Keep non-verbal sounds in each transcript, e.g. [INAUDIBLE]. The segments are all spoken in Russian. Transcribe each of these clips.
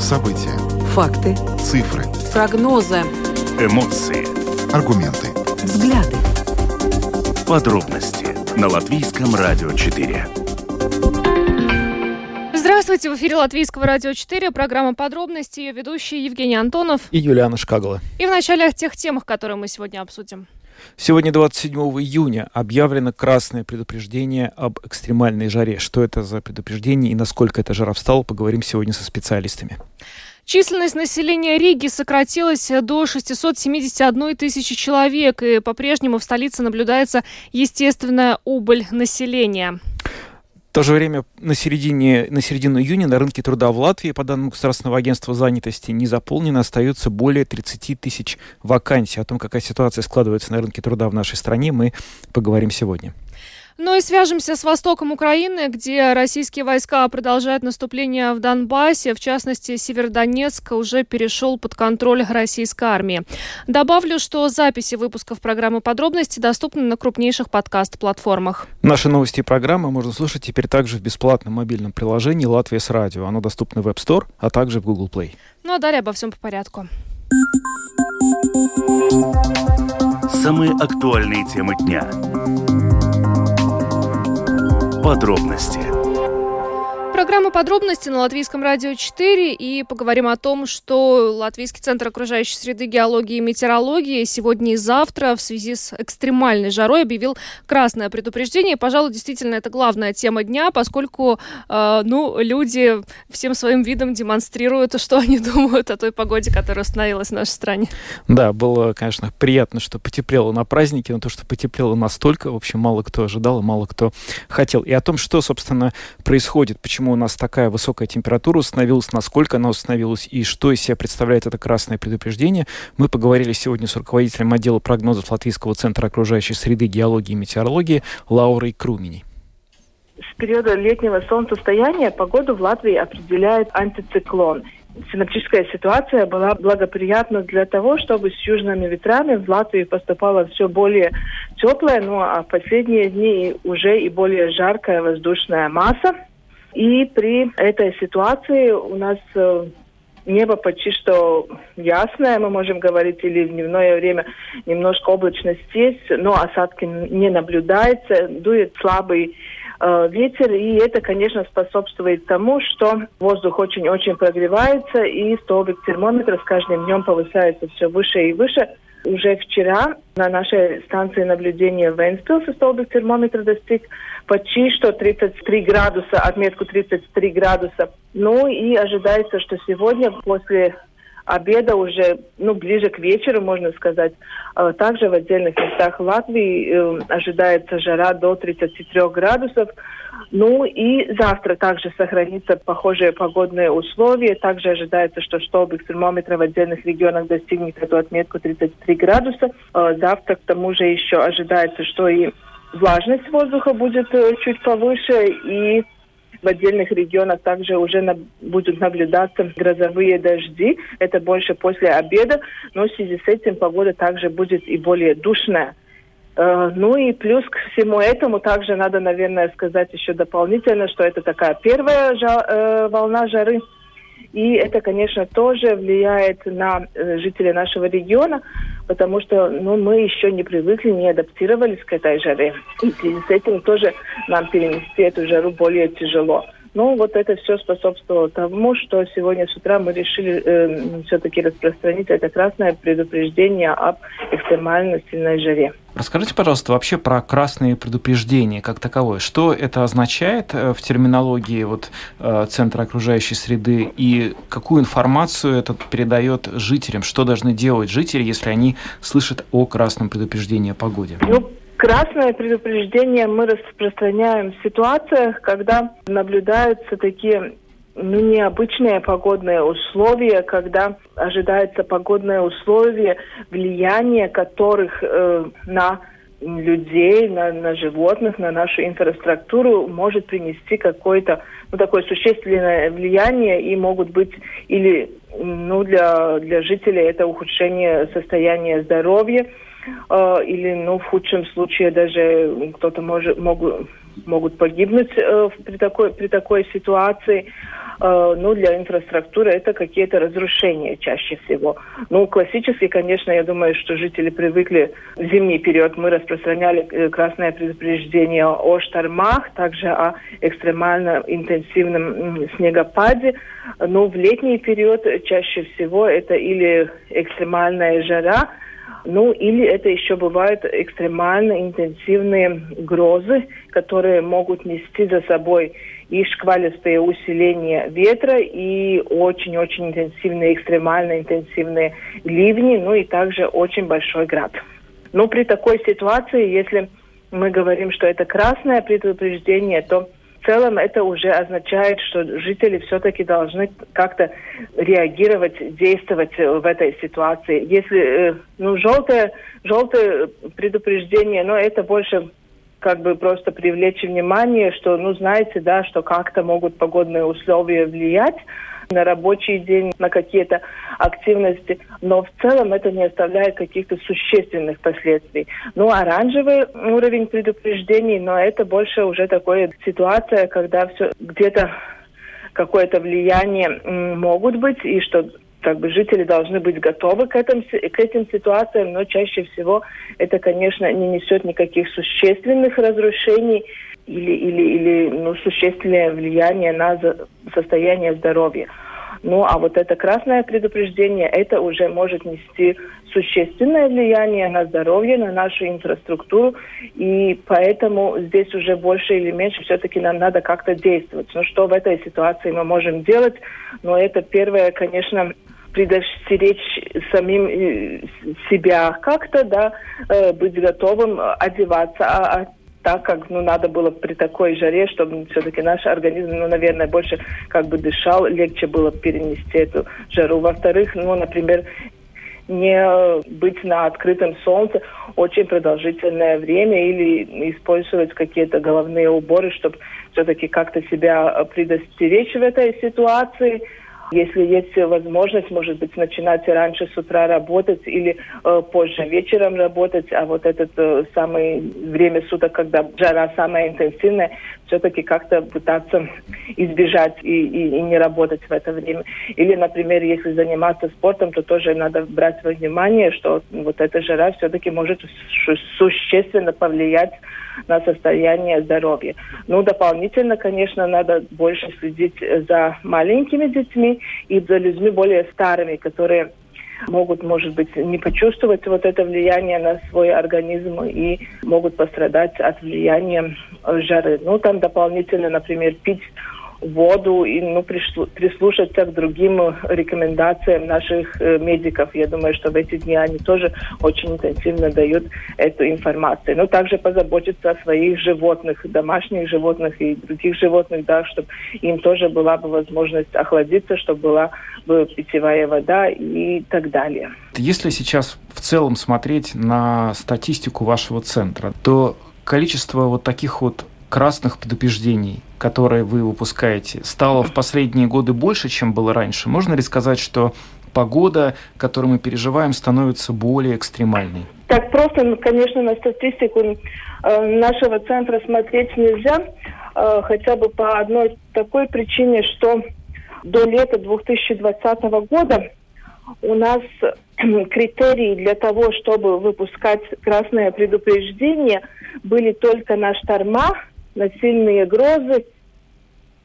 События. Факты. Цифры. Прогнозы. Эмоции. Аргументы. Взгляды. Подробности на Латвийском радио 4. Здравствуйте, в эфире Латвийского радио 4, программа «Подробности», ее ведущие Евгений Антонов и Юлиана Шкагала. И в начале о тех темах, которые мы сегодня обсудим. Сегодня, 27 июня, объявлено красное предупреждение об экстремальной жаре. Что это за предупреждение и насколько эта жара встала, поговорим сегодня со специалистами. Численность населения Риги сократилась до 671 тысячи человек, и по-прежнему в столице наблюдается естественная убыль населения. То же время на, середине, на середину июня на рынке труда в Латвии, по данным Государственного агентства занятости, не заполнено остается более 30 тысяч вакансий. О том, какая ситуация складывается на рынке труда в нашей стране, мы поговорим сегодня. Ну и свяжемся с востоком Украины, где российские войска продолжают наступление в Донбассе. В частности, Северодонецк уже перешел под контроль российской армии. Добавлю, что записи выпусков программы «Подробности» доступны на крупнейших подкаст-платформах. Наши новости и программы можно слушать теперь также в бесплатном мобильном приложении «Латвия с радио». Оно доступно в App Store, а также в Google Play. Ну а далее обо всем по порядку. Самые актуальные темы дня Подробности Программа «Подробности» на Латвийском радио 4 и поговорим о том, что Латвийский центр окружающей среды, геологии и метеорологии сегодня и завтра в связи с экстремальной жарой объявил красное предупреждение. Пожалуй, действительно, это главная тема дня, поскольку э, ну, люди всем своим видом демонстрируют, что они [LAUGHS] думают о той погоде, которая установилась в нашей стране. Да, было, конечно, приятно, что потеплело на празднике, но то, что потеплело настолько, в общем, мало кто ожидал и мало кто хотел. И о том, что, собственно, происходит, почему почему у нас такая высокая температура установилась, насколько она установилась и что из себя представляет это красное предупреждение. Мы поговорили сегодня с руководителем отдела прогнозов Латвийского центра окружающей среды, геологии и метеорологии Лаурой Крумини. С периода летнего солнцестояния погоду в Латвии определяет антициклон. Синоптическая ситуация была благоприятна для того, чтобы с южными ветрами в Латвию поступала все более теплая, ну а в последние дни уже и более жаркая воздушная масса. И при этой ситуации у нас э, небо почти что ясное, мы можем говорить, или в дневное время немножко облачность есть, но осадки не наблюдается, дует слабый э, ветер, и это, конечно, способствует тому, что воздух очень-очень прогревается, и столбик термометра с каждым днем повышается все выше и выше. Уже вчера на нашей станции наблюдения в Венспилсе столбик термометра достиг почти что 33 градуса, отметку 33 градуса. Ну и ожидается, что сегодня после обеда уже, ну, ближе к вечеру, можно сказать. А также в отдельных местах Латвии э, ожидается жара до 33 градусов. Ну и завтра также сохранится похожие погодные условия. Также ожидается, что столбик термометра в отдельных регионах достигнет эту отметку 33 градуса. А завтра к тому же еще ожидается, что и влажность воздуха будет э, чуть повыше и в отдельных регионах также уже на, будут наблюдаться грозовые дожди. Это больше после обеда, но в связи с этим погода также будет и более душная. Э, ну и плюс к всему этому также надо, наверное, сказать еще дополнительно, что это такая первая жа, э, волна жары. И это, конечно, тоже влияет на э, жителей нашего региона, потому что ну, мы еще не привыкли, не адаптировались к этой жаре. И с этим тоже нам перенести эту жару более тяжело. Ну, вот это все способствовало тому, что сегодня с утра мы решили э, все-таки распространить это красное предупреждение об экстремально сильной жаре. Расскажите, пожалуйста, вообще про красные предупреждения как таковое. Что это означает э, в терминологии вот, э, Центра окружающей среды и какую информацию это передает жителям? Что должны делать жители, если они слышат о красном предупреждении о погоде? Ну, Красное предупреждение. Мы распространяем в ситуациях, когда наблюдаются такие ну, необычные погодные условия, когда ожидается погодное условие, влияние которых э, на людей, на, на животных, на нашу инфраструктуру может принести какое-то ну, такое существенное влияние и могут быть или ну, для, для жителей это ухудшение состояния здоровья, э, или, ну, в худшем случае даже кто-то может, мог, могут погибнуть э, при, такой, при такой ситуации. Э, ну, для инфраструктуры это какие-то разрушения чаще всего. Ну, классически, конечно, я думаю, что жители привыкли в зимний период. Мы распространяли э, красное предупреждение о штормах, также о экстремально интенсивном снегопаде. Но в летний период чаще всего это или экстремальная жара, ну, или это еще бывают экстремально интенсивные грозы, которые могут нести за собой и шквалистое усиление ветра, и очень-очень интенсивные, экстремально интенсивные ливни, ну и также очень большой град. Но при такой ситуации, если мы говорим, что это красное предупреждение, то целом это уже означает, что жители все-таки должны как-то реагировать, действовать в этой ситуации. Если э, ну, желтое, желтое предупреждение, но это больше как бы просто привлечь внимание, что, ну, знаете, да, что как-то могут погодные условия влиять на рабочий день, на какие-то активности, но в целом это не оставляет каких-то существенных последствий. Ну, оранжевый уровень предупреждений, но это больше уже такая ситуация, когда все где-то какое-то влияние могут быть, и что как бы жители должны быть готовы к, этим, к этим ситуациям, но чаще всего это, конечно, не несет никаких существенных разрушений или, или, или ну, существенное влияние на состояние здоровья. Ну, а вот это красное предупреждение, это уже может нести существенное влияние на здоровье, на нашу инфраструктуру, и поэтому здесь уже больше или меньше все-таки нам надо как-то действовать. Ну, что в этой ситуации мы можем делать? Ну, это первое, конечно, предостеречь самим э, себя как-то, да, э, быть готовым одеваться, а, а так как ну, надо было при такой жаре, чтобы все-таки наш организм, ну, наверное, больше как бы дышал, легче было перенести эту жару. Во-вторых, ну, например, не быть на открытом солнце очень продолжительное время или использовать какие-то головные уборы, чтобы все-таки как-то себя предостеречь в этой ситуации – если есть возможность, может быть, начинать раньше с утра работать или э, позже вечером работать, а вот этот э, самое время суток, когда жара самая интенсивная, все-таки как-то пытаться избежать и, и, и не работать в это время. Или, например, если заниматься спортом, то тоже надо брать во внимание, что вот эта жара все-таки может существенно повлиять на состояние здоровья. Ну, дополнительно, конечно, надо больше следить за маленькими детьми и за людьми более старыми, которые могут, может быть, не почувствовать вот это влияние на свой организм и могут пострадать от влияния жары. Ну, там дополнительно, например, пить воду и ну, прислушаться к другим рекомендациям наших э, медиков. Я думаю, что в эти дни они тоже очень интенсивно дают эту информацию. Но также позаботиться о своих животных, домашних животных и других животных, да, чтобы им тоже была бы возможность охладиться, чтобы была бы питьевая вода и так далее. Если сейчас в целом смотреть на статистику вашего центра, то количество вот таких вот красных предупреждений, которые вы выпускаете, стало в последние годы больше, чем было раньше? Можно ли сказать, что погода, которую мы переживаем, становится более экстремальной? Так просто, конечно, на статистику э, нашего центра смотреть нельзя, э, хотя бы по одной такой причине, что до лета 2020 года у нас [CLEARS THROAT] критерии для того, чтобы выпускать красное предупреждение, были только на шторма, на сильные грозы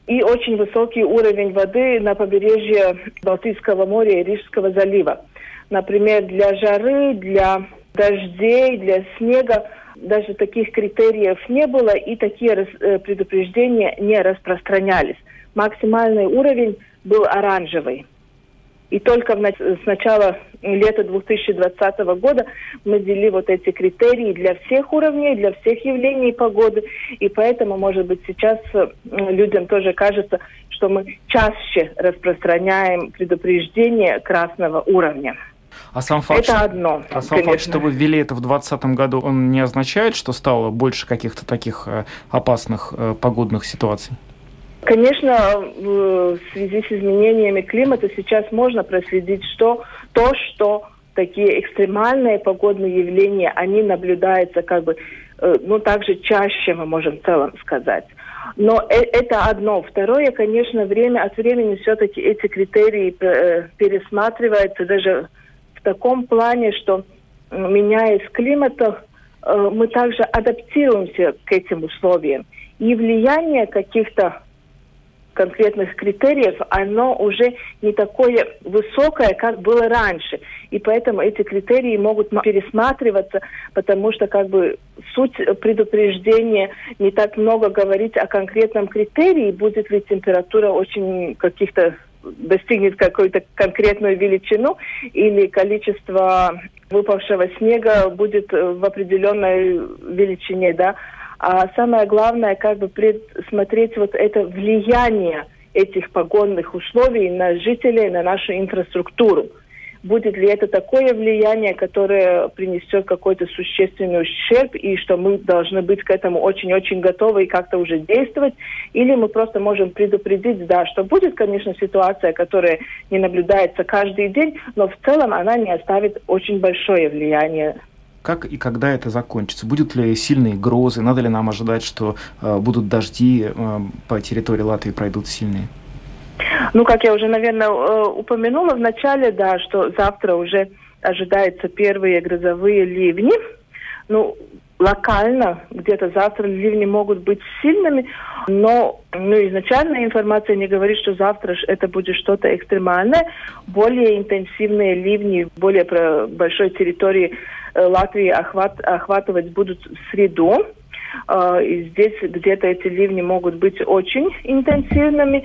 и очень высокий уровень воды на побережье Балтийского моря и Рижского залива. Например, для жары, для дождей, для снега даже таких критериев не было и такие э, предупреждения не распространялись. Максимальный уровень был оранжевый. И только с начала лета 2020 года мы ввели вот эти критерии для всех уровней, для всех явлений погоды. И поэтому, может быть, сейчас э, людям тоже кажется, что мы чаще распространяем предупреждения красного уровня. А сам факт, это одно. А сам факт, что вы ввели это в 2020 году, он не означает, что стало больше каких-то таких э, опасных э, погодных ситуаций? Конечно, в связи с изменениями климата сейчас можно проследить, что то, что такие экстремальные погодные явления, они наблюдаются как бы э, ну, также чаще, мы можем в целом сказать. Но э, это одно. Второе, конечно, время от времени все-таки эти критерии э, пересматриваются даже в таком плане, что меняясь климата, мы также адаптируемся к этим условиям. И влияние каких-то конкретных критериев, оно уже не такое высокое, как было раньше. И поэтому эти критерии могут пересматриваться, потому что как бы суть предупреждения не так много говорить о конкретном критерии, будет ли температура очень каких-то достигнет какую-то конкретную величину или количество выпавшего снега будет в определенной величине, да, а самое главное, как бы предсмотреть вот это влияние этих погодных условий на жителей, на нашу инфраструктуру. Будет ли это такое влияние, которое принесет какой-то существенный ущерб, и что мы должны быть к этому очень-очень готовы и как-то уже действовать, или мы просто можем предупредить, да, что будет, конечно, ситуация, которая не наблюдается каждый день, но в целом она не оставит очень большое влияние как и когда это закончится? Будут ли сильные грозы? Надо ли нам ожидать, что э, будут дожди э, по территории Латвии пройдут сильные? Ну, как я уже, наверное, э, упомянула в начале, да, что завтра уже ожидаются первые грозовые ливни. Ну, локально, где-то завтра ливни могут быть сильными, но ну, изначальная информация не говорит, что завтра это будет что-то экстремальное. Более интенсивные ливни, более большой территории Э, Латвии охват, охватывать будут в среду. Э, и здесь где-то эти ливни могут быть очень интенсивными.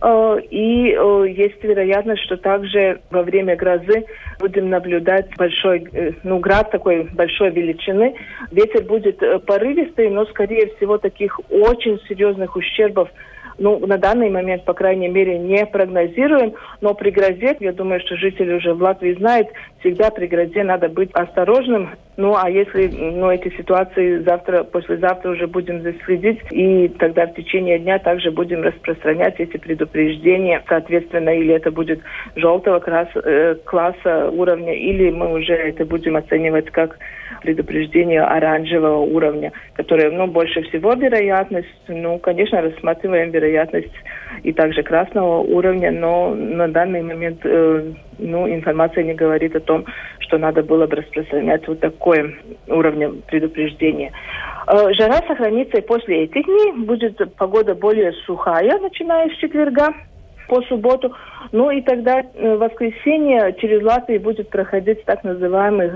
Э, и есть вероятность, что также во время грозы будем наблюдать большой, ну, град такой большой величины. Ветер будет порывистый, но, скорее всего, таких очень серьезных ущербов ну, на данный момент, по крайней мере, не прогнозируем, но при грозе, я думаю, что жители уже в Латвии знают, всегда при грозе надо быть осторожным. Ну, а если ну, эти ситуации завтра, послезавтра уже будем здесь следить, и тогда в течение дня также будем распространять эти предупреждения, соответственно, или это будет желтого класса, э, класса уровня, или мы уже это будем оценивать как предупреждение оранжевого уровня, которое, ну, больше всего вероятность, ну, конечно, рассматриваем вероятность и также красного уровня, но на данный момент, э, ну, информация не говорит о том, что надо было бы распространять вот такое уровень предупреждения. Э, жара сохранится и после этих дней, будет погода более сухая, начиная с четверга по субботу. Ну и тогда э, в воскресенье через Латвию будет проходить так называемый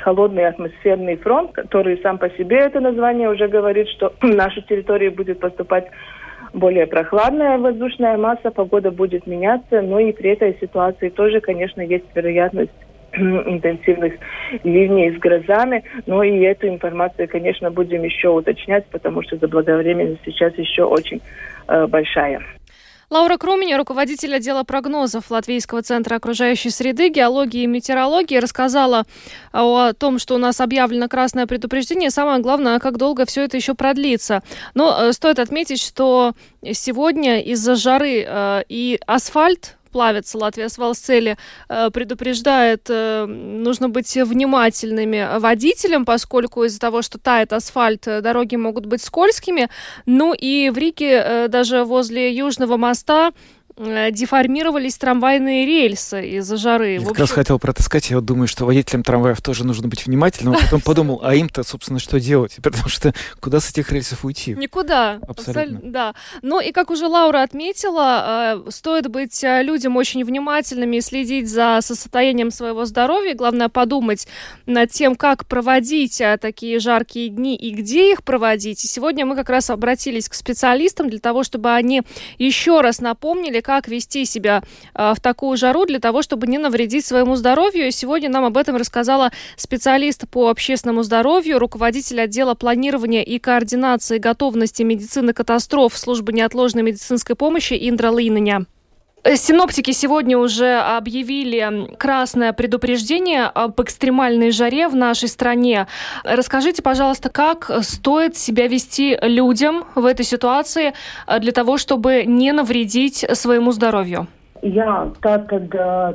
холодный атмосферный фронт, который сам по себе это название уже говорит, что [CLEARS THROAT] в нашу территорию будет поступать более прохладная воздушная масса, погода будет меняться, но и при этой ситуации тоже, конечно, есть вероятность [CLEARS THROAT] интенсивных ливней с грозами. Но и эту информацию, конечно, будем еще уточнять, потому что заблаговременность сейчас еще очень э, большая. Лаура Круменя, руководитель отдела прогнозов Латвийского центра окружающей среды, геологии и метеорологии, рассказала о том, что у нас объявлено красное предупреждение. Самое главное, как долго все это еще продлится. Но э, стоит отметить, что сегодня из-за жары э, и асфальт плавится Латвия с Валсцели, э, предупреждает, э, нужно быть внимательными водителям, поскольку из-за того, что тает асфальт, э, дороги могут быть скользкими. Ну и в Риге даже возле Южного моста деформировались трамвайные рельсы из-за жары. Я общем... как раз хотел про это сказать. Я вот думаю, что водителям трамваев тоже нужно быть внимательным. А потом [LAUGHS] подумал, а им-то, собственно, что делать? [LAUGHS] Потому что куда с этих рельсов уйти? Никуда. Абсолютно. Да. Ну и как уже Лаура отметила, э, стоит быть э, людям очень внимательными и следить за состоянием своего здоровья. Главное подумать над тем, как проводить такие жаркие дни и где их проводить. И сегодня мы как раз обратились к специалистам для того, чтобы они еще раз напомнили, как вести себя а, в такую жару для того, чтобы не навредить своему здоровью. И сегодня нам об этом рассказала специалист по общественному здоровью, руководитель отдела планирования и координации готовности медицины катастроф службы неотложной медицинской помощи Индра Линыня. Синоптики сегодня уже объявили красное предупреждение об экстремальной жаре в нашей стране. Расскажите, пожалуйста, как стоит себя вести людям в этой ситуации для того, чтобы не навредить своему здоровью? Jā, tātad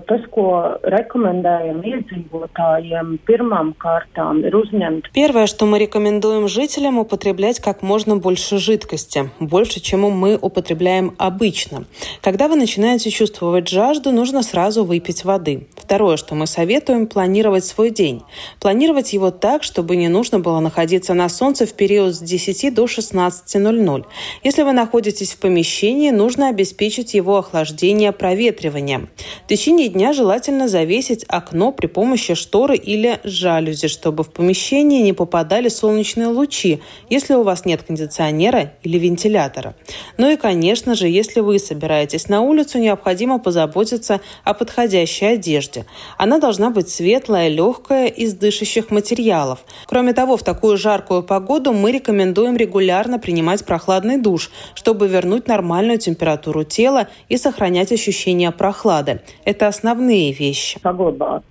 tas, ko рекомендуем iedzīvotājiem, pirmām kārtām ir uzņemt. Первое, что мы рекомендуем жителям, употреблять как можно больше жидкости, больше, чем мы употребляем обычно. Когда вы начинаете чувствовать жажду, нужно сразу выпить воды. Второе, что мы советуем, планировать свой день. Планировать его так, чтобы не нужно было находиться на солнце в период с 10 до 16.00. Если вы находитесь в помещении, нужно обеспечить его охлаждение проветриванием проветривания. В течение дня желательно завесить окно при помощи шторы или жалюзи, чтобы в помещение не попадали солнечные лучи, если у вас нет кондиционера или вентилятора. Ну и, конечно же, если вы собираетесь на улицу, необходимо позаботиться о подходящей одежде. Она должна быть светлая, легкая, из дышащих материалов. Кроме того, в такую жаркую погоду мы рекомендуем регулярно принимать прохладный душ, чтобы вернуть нормальную температуру тела и сохранять ощущение ощущение прохлады. Это основные вещи. Saglabāt,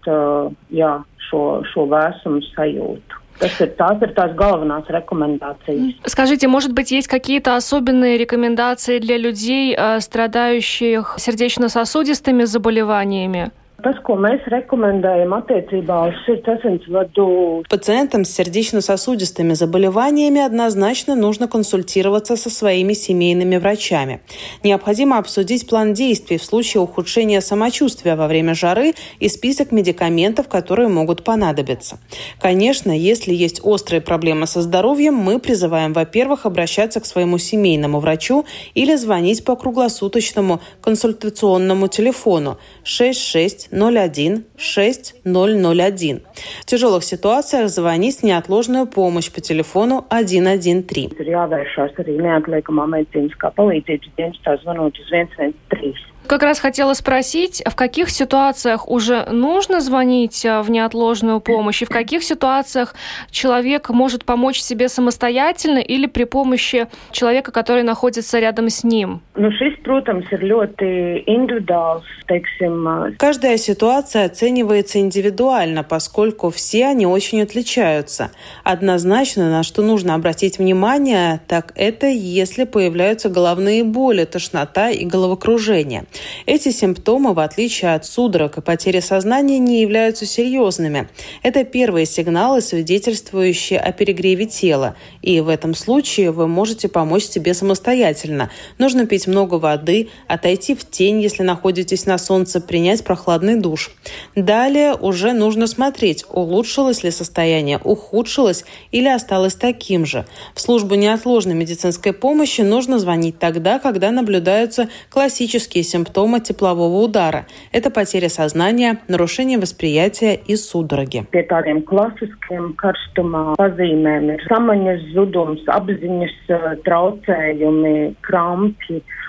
jā, šo, šo vēsumu sajūtu. Tas ir, tās ir tās galvenās рекомендации. Скажите, может быть, есть какие-то особенные рекомендации для людей, страдающих сердечно-сосудистыми заболеваниями? Tas, ko mēs rekomendējam attiecībā uz sirdsasinsvadu. Пациентам с сердечно-сосудистыми заболеваниями однозначно нужно консультироваться со своими семейными врачами. Необходимо обсудить план действий в случае ухудшения самочувствия во время жары и список медикаментов, которые могут понадобиться. Конечно, если есть острые проблемы со здоровьем, мы призываем, во-первых, обращаться к своему семейному врачу или звонить по круглосуточному консультационному телефону 66 01 6001. В тяжелых ситуациях звонить неотложную помощь по телефону 113. Ir jāvēršās arī neatliekamā medicīniskā palīdzības dienestā zvanot uz 113. Как раз хотела спросить, в каких ситуациях уже нужно звонить э, в неотложную помощь, и в каких ситуациях человек может помочь себе самостоятельно или при помощи человека, который находится рядом с ним? Ну, šis, protams, ir ļoti индивидуāls, teiksim. Каждая ситуация оценивается индивидуально, поскольку все они очень отличаются. Однозначно, на что нужно обратить внимание, так это если появляются головные боли, тошнота и головокружение. Эти симптомы, в отличие от судорог и потери сознания, не являются серьезными. Это первые сигналы, свидетельствующие о перегреве тела. И в этом случае вы можете помочь себе самостоятельно. Нужно пить много воды, отойти в тень, если находитесь на солнце, принять прохладный душ. Далее уже нужно смотреть, улучшилось ли состояние, ухудшилось или осталось таким же. В службу неотложной медицинской помощи нужно звонить тогда, когда наблюдаются классические симптомы симптома теплового удара. Это потеря сознания, нарушение восприятия и судороги.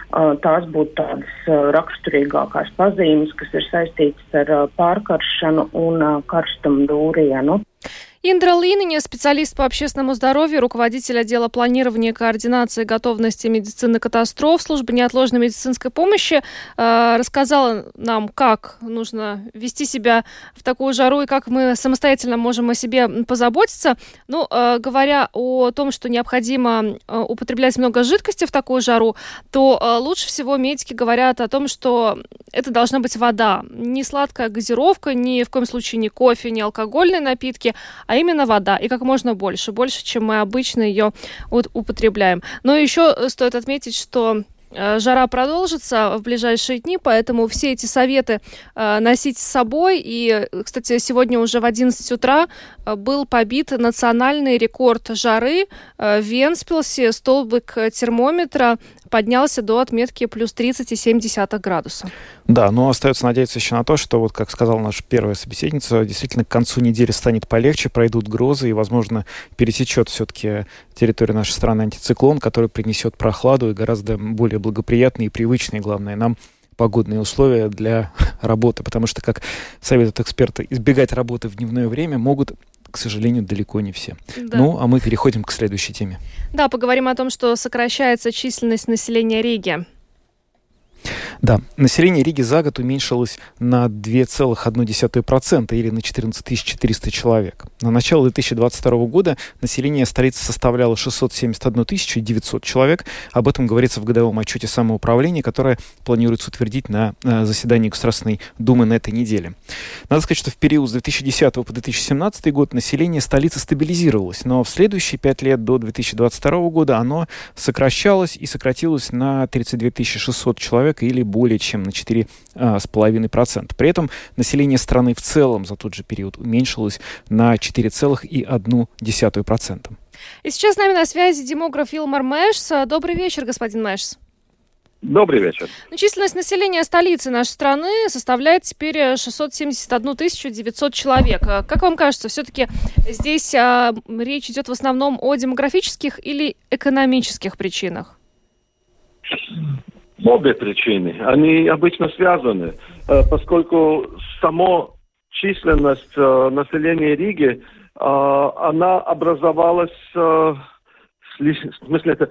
Tās būtu tādas raksturīgākās pazīmes, kas ir saistītas ar pārkaršanu un karstumu dūrienu. Индра Линини, специалист по общественному здоровью, руководитель отдела планирования, координации и готовности медицины катастроф службы неотложной медицинской помощи, э, рассказала нам, как нужно вести себя в такую жару и как мы самостоятельно можем о себе позаботиться. Ну, э, говоря о том, что необходимо э, употреблять много жидкости в такую жару, то лучше всего медики говорят о том, что это должна быть вода. Не сладкая газировка, ни в коем случае не кофе, не алкогольные напитки, а именно вода, и как можно больше, больше, чем мы обычно ее вот употребляем. Но еще стоит отметить, что э, Жара продолжится в ближайшие дни, поэтому все эти советы э, носить с собой. И, кстати, сегодня уже в 11 утра э, был побит национальный рекорд жары в Венспилсе. Столбик термометра поднялся до отметки плюс 30,7 градуса. Да, но остается надеяться еще на то, что, вот как сказала наша первая собеседница, действительно к концу недели станет полегче, пройдут грозы и, возможно, пересечет все-таки территорию нашей страны антициклон, который принесет прохладу и гораздо более благоприятные и привычные, главное, нам погодные условия для [LAUGHS] работы, потому что, как советуют эксперты, избегать работы в дневное время могут к сожалению, далеко не все. Да. Ну, а мы переходим к следующей теме. Да, поговорим о том, что сокращается численность населения Риги. Да, население Риги за год уменьшилось на 2,1% или на 14 400 человек. На начало 2022 года население столицы составляло 671 900 человек. Об этом говорится в годовом отчете самоуправления, которое планируется утвердить на э, заседании Государственной Думы на этой неделе. Надо сказать, что в период с 2010 по 2017 год население столицы стабилизировалось, но в следующие пять лет до 2022 года оно сокращалось и сократилось на 32 600 человек или более чем на 4,5%. А, При этом население страны в целом за тот же период уменьшилось на 4,1%. И сейчас с нами на связи демограф Илмар Мэшс. Добрый вечер, господин Мэшс. Добрый вечер. Ну, численность населения столицы нашей страны составляет теперь 671 900 человек. А как вам кажется, все-таки здесь а, речь идет в основном о демографических или экономических причинах? Обе причины. Они обычно связаны, э, поскольку само численность э, населения Риги, э, она образовалась, в смысле, это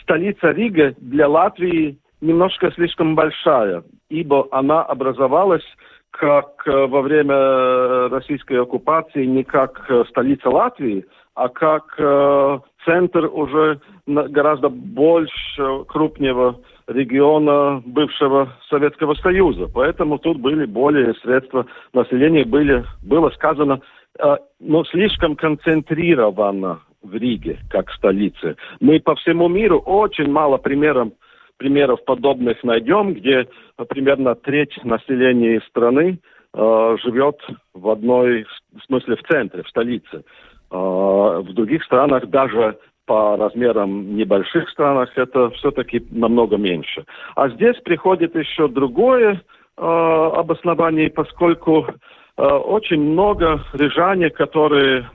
столица Рига для Латвии немножко слишком большая, ибо она образовалась как во время российской оккупации не как столица Латвии, а как центр уже гораздо больше крупнего региона бывшего Советского Союза. Поэтому тут были более средства населения, были, было сказано, э, но слишком концентрировано в Риге, как столице. Мы по всему миру очень мало примеров, примеров подобных найдем, где примерно треть населения страны э, живет в одной, в смысле в центре, в столице. Э, в других странах даже по размерам небольших странах это все-таки намного меньше. А здесь приходит еще другое э, обоснование, поскольку э, очень много рижане, которые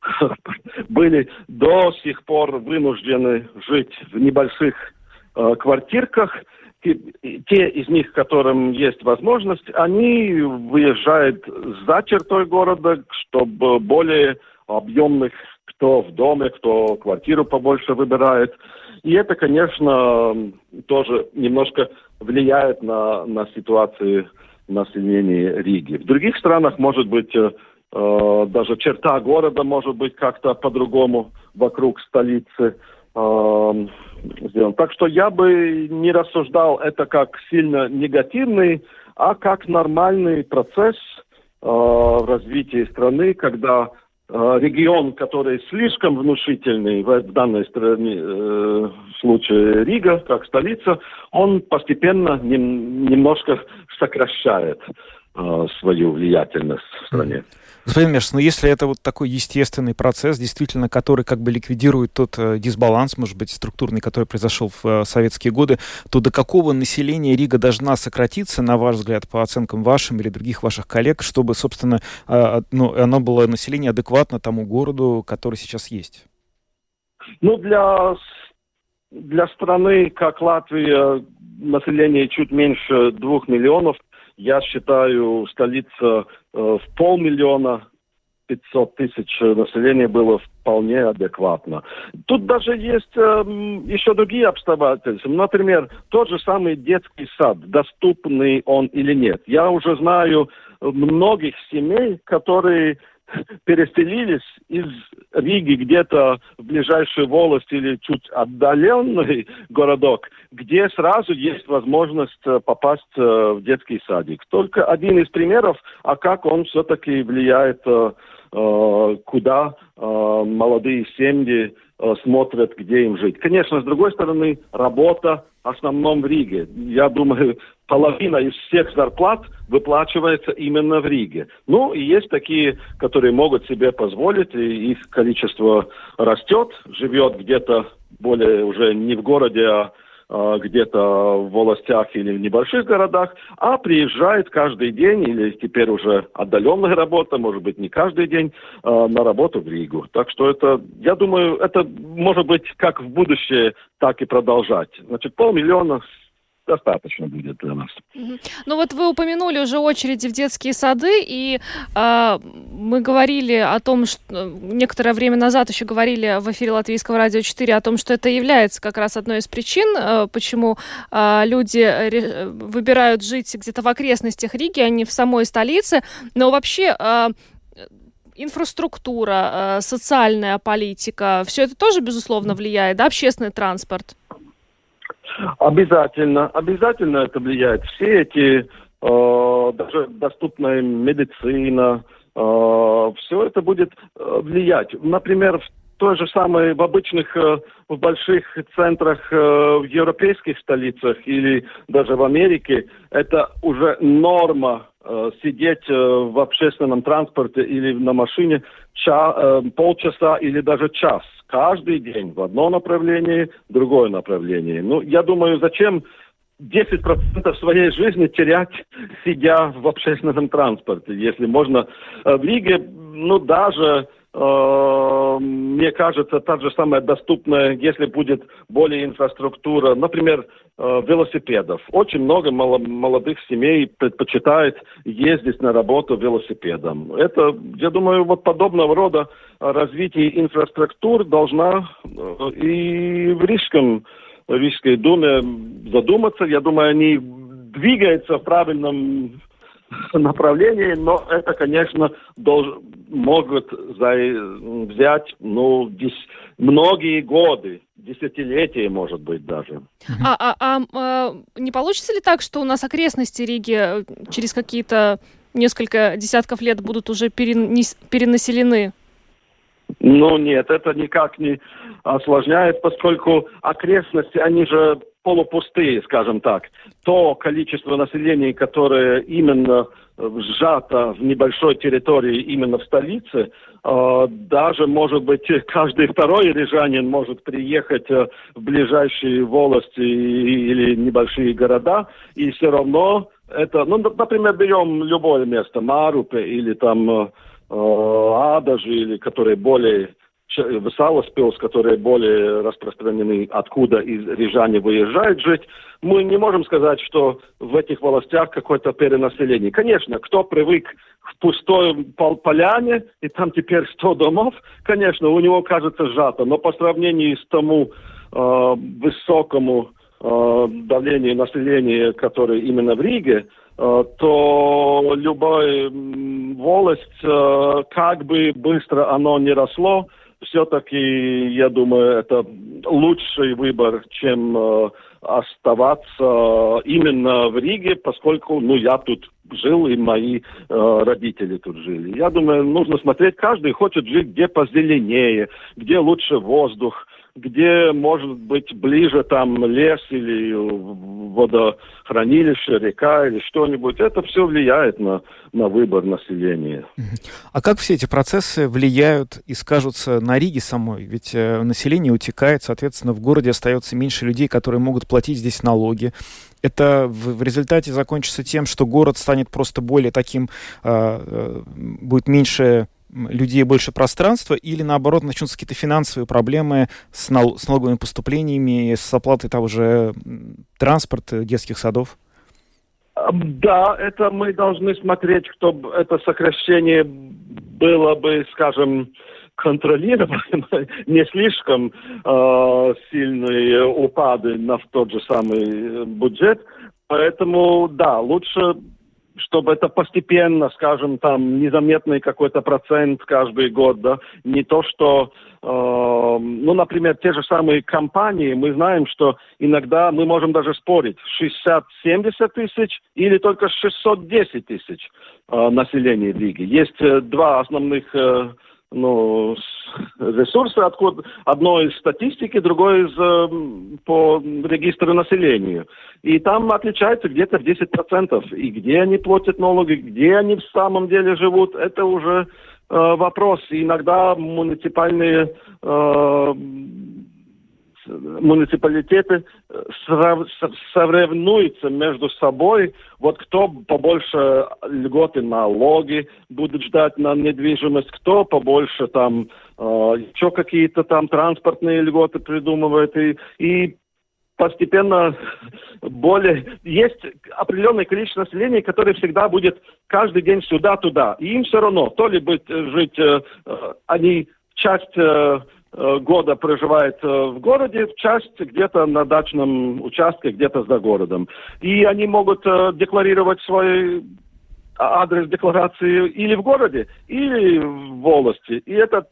[LAUGHS] были до сих пор вынуждены жить в небольших э, квартирках, те, из них, которым есть возможность, они выезжают за чертой города, чтобы более объемных кто в доме, кто квартиру побольше выбирает. И это, конечно, тоже немножко влияет на, на ситуацию населения Риги. В других странах, может быть, э, даже черта города может быть как-то по-другому вокруг столицы э, сделан. Так что я бы не рассуждал это как сильно негативный, а как нормальный процесс э, в страны, когда Э, регион, который слишком внушительный в данной стране, э, случае Рига, как столица, он постепенно нем, немножко сокращает. э, свою влиятельность в стране. Господин Мешс, ну если это вот такой естественный процесс, действительно, который как бы ликвидирует тот э, дисбаланс, может быть, структурный, который произошел в э, советские годы, то до какого населения Рига должна сократиться, на ваш взгляд, по оценкам вашим или других ваших коллег, чтобы, собственно, э, ну, оно было население адекватно тому городу, который сейчас есть? Ну, для, для страны, как Латвия, население чуть меньше двух миллионов – я считаю, столица э, в полмиллиона 500 тысяч населения было вполне адекватно. Тут даже есть э, еще другие обстоятельства. Например, тот же самый детский сад, доступный он или нет. Я уже знаю многих семей, которые [LAUGHS] переселились из Риги где-то в ближайшую волость или чуть отдаленный [LAUGHS] городок, где сразу есть возможность э, попасть э, в детский садик. Только один из примеров, а как он все-таки влияет, э, куда молодые семьи смотрят, где им жить. Конечно, с другой стороны, работа основном в Риге. Я думаю, половина из всех зарплат выплачивается именно в Риге. Ну, и есть такие, которые могут себе позволить, и их количество растет, живет где-то более уже не в городе, а, где-то в волостях или в небольших городах, а приезжает каждый день или теперь уже отдаленная работа, может быть, не каждый день, а, на работу в Ригу. Так что это, я думаю, это может быть как в будущее, так и продолжать. Значит, полмиллиона достаточно будет для нас. Ну вот вы упомянули уже очереди в детские сады, и э, мы говорили о том, что некоторое время назад еще говорили в эфире Латвийского радио 4 о том, что это является как раз одной из причин, э, почему э, люди выбирают жить где-то в окрестностях Риги, а не в самой столице. Но вообще э, инфраструктура, э, социальная политика, все это тоже, безусловно, влияет, да, общественный транспорт? Обязательно, обязательно это влияет. Все эти, э, даже доступная медицина, э, все это будет э, влиять. Например, в той же самой, в обычных, э, в больших центрах, э, в европейских столицах или даже в Америке, это уже норма сидеть в общественном транспорте или на машине ча, полчаса или даже час. Каждый день в одно направление, в другое направление. Ну, я думаю, зачем 10% своей жизни терять, сидя в общественном транспорте, если можно. В Риге, ну, даже Э, мне кажется, та же самая доступная, если будет более инфраструктура, например, э, велосипедов. Очень много молодых семей предпочитает ездить на работу велосипедом. Это, я думаю, вот подобного рода развитие инфраструктур должна э, и в Рижском, в Рижской думе задуматься. Я думаю, они двигаются в правильном направлении, но это, конечно, долж, могут за, взять ну, дес, многие годы, десятилетия, может быть, даже. А, а, а, а не получится ли так, что у нас окрестности Риги э, через какие-то несколько десятков лет будут уже перенаселены? Ну нет, это никак не осложняет, поскольку окрестности, они же полупустые, скажем так. То количество населения, которое именно сжато в небольшой территории именно в столице, э, даже, может быть, [LAUGHS] каждый второй рижанин может приехать э, в ближайшие волости или небольшие города, и все равно это, ну, например, берем любое место, Марупе или там э, Адажи, или которые более Высалоспилс, которые более распространены, откуда из рижане выезжают жить, мы не можем сказать, что в этих властях какое-то перенаселение. Конечно, кто привык в пустой поляне, и там теперь 100 домов, конечно, у него кажется сжато, но по сравнению с тому э, высокому э, давлению населения, которое именно в Риге, э, то любая волость, э, как бы быстро оно не росло, все-таки, я думаю, это лучший выбор, чем э, оставаться именно в Риге, поскольку, ну, я тут жил, и мои э, родители тут жили. Я думаю, нужно смотреть, каждый хочет жить где позеленее, где лучше воздух, где может быть ближе там лес или водохранилище, река или что-нибудь. Это все влияет на, на выбор населения. А как все эти процессы влияют и скажутся на Риге самой? Ведь э, население утекает, соответственно, в городе остается меньше людей, которые могут платить здесь налоги это в, в результате закончится тем, что город станет просто более таким, э, э, будет меньше людей больше пространства, или наоборот начнутся какие-то финансовые проблемы с, нал с налоговыми поступлениями, с оплатой того же транспорта, детских садов? Да, это мы должны смотреть, чтобы это сокращение было бы, скажем, контролируемо, [LAUGHS] не слишком э, сильные упады на тот же самый бюджет. Поэтому, да, лучше чтобы это постепенно, скажем, там незаметный какой-то процент каждый год, да, не то, что, э, ну, например, те же самые компании, мы знаем, что иногда мы можем даже спорить, 60-70 тысяч или только 610 тысяч э, населения Риги. Есть э, два основных э, ну, ресурсы, откуда одно из статистики, другое из э, по регистру населения. И там отличается где-то в 10%. И где они платят налоги, где они в самом деле живут, это уже э, вопрос. И иногда муниципальные э, муниципалитеты э, соревнуются между собой, вот кто побольше льготы налоги будет ждать на недвижимость, кто побольше там э, еще какие-то там транспортные льготы придумывает. И, и постепенно более... Есть определенное количество населения, которое всегда будет каждый день сюда-туда. И им все равно, то ли быть жить... Они часть года проживает в городе, часть где-то на дачном участке, где-то за городом. И они могут декларировать свой адрес декларации или в городе, или в волости. И это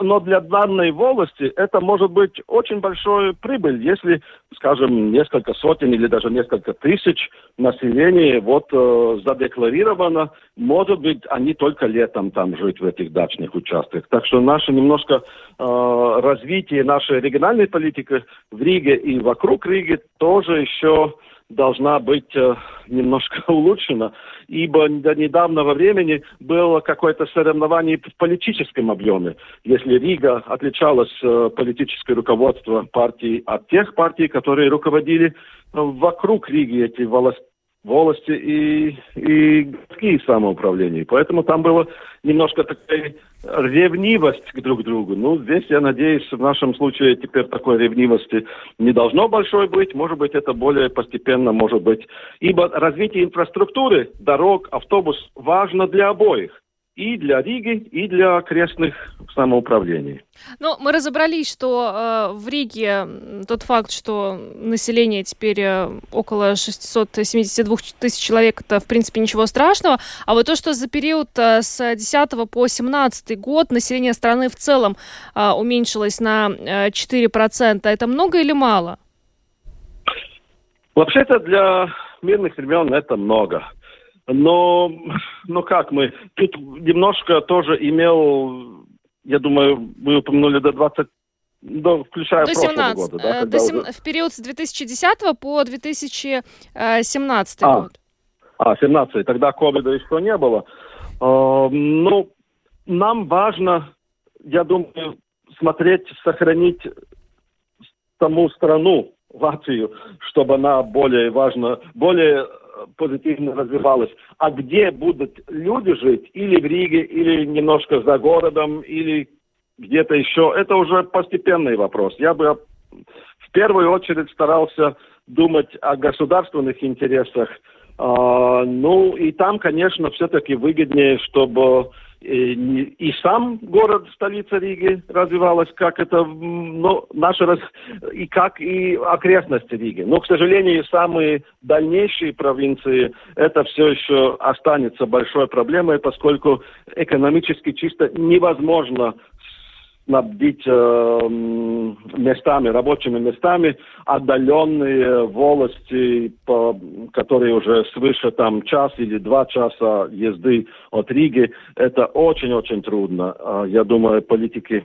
но для данной волости это может быть очень большой прибыль, если, скажем, несколько сотен или даже несколько тысяч населения вот э, задекларировано, может быть, они только летом там жить в этих дачных участках. Так что наше немножко э, развитие нашей региональной политики в Риге и вокруг Риги тоже еще должна быть э, немножко [LAUGHS] улучшена, ибо до недавнего времени было какое-то соревнование в политическом объеме. Если Рига отличалась э, политическое руководство партии от тех партий, которые руководили э, вокруг Риги эти волости, волости и, и городские самоуправления. Поэтому там было немножко такая ревнивость к друг другу. Ну, здесь, я надеюсь, в нашем случае теперь такой ревнивости не должно большой быть. Может быть, это более постепенно может быть. Ибо развитие инфраструктуры, дорог, автобус важно для обоих и для Риги, и для окрестных самоуправлений. Ну, мы разобрались, что э, в Риге тот факт, что население теперь э, около 672 тысяч человек, это, в принципе, ничего страшного. А вот то, что за период э, с 10 по 17 год население страны в целом э, уменьшилось на э, 4%, это много или мало? Вообще-то для мирных времен это много. Но, ну как мы, тут немножко тоже имел, я думаю, вы упомянули до 20 до, включая до 17, года, да, э, до 7, уже... В период с 2010 по 2017 а, год. А, 17 тогда ковида еще не было. Э, ну, нам важно, я думаю, смотреть, сохранить саму страну, Латвию, чтобы она более важно, более позитивно развивалась. А где будут люди жить, или в Риге, или немножко за городом, или где-то еще, это уже постепенный вопрос. Я бы в первую очередь старался думать о государственных интересах. А, ну и там, конечно, все-таки выгоднее, чтобы и, и сам город, столица Риги развивалась, как это, ну, наша, раз, и как и окрестности Риги. Но, к сожалению, самые дальнейшие провинции, это все еще останется большой проблемой, поскольку экономически чисто невозможно снабдить э, местами, рабочими местами отдаленные волости, по, которые уже свыше там час или два часа езды от Риги. Это очень-очень трудно. А я думаю, политики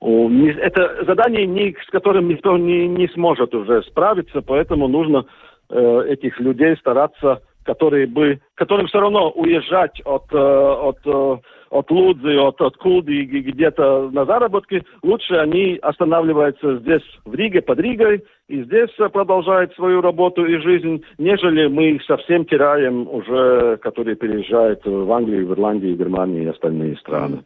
это задание, с которым никто не, не сможет уже справиться, поэтому нужно э, этих людей стараться, которые бы, которым все равно уезжать от, э, от э, от Лудзы, от, от Куды где-то на заработки, лучше они останавливаются здесь, в Риге, под Ригой, и здесь продолжают свою работу и жизнь, нежели мы их совсем теряем уже, которые переезжают в Англию, в Ирландию, в Германию и остальные страны.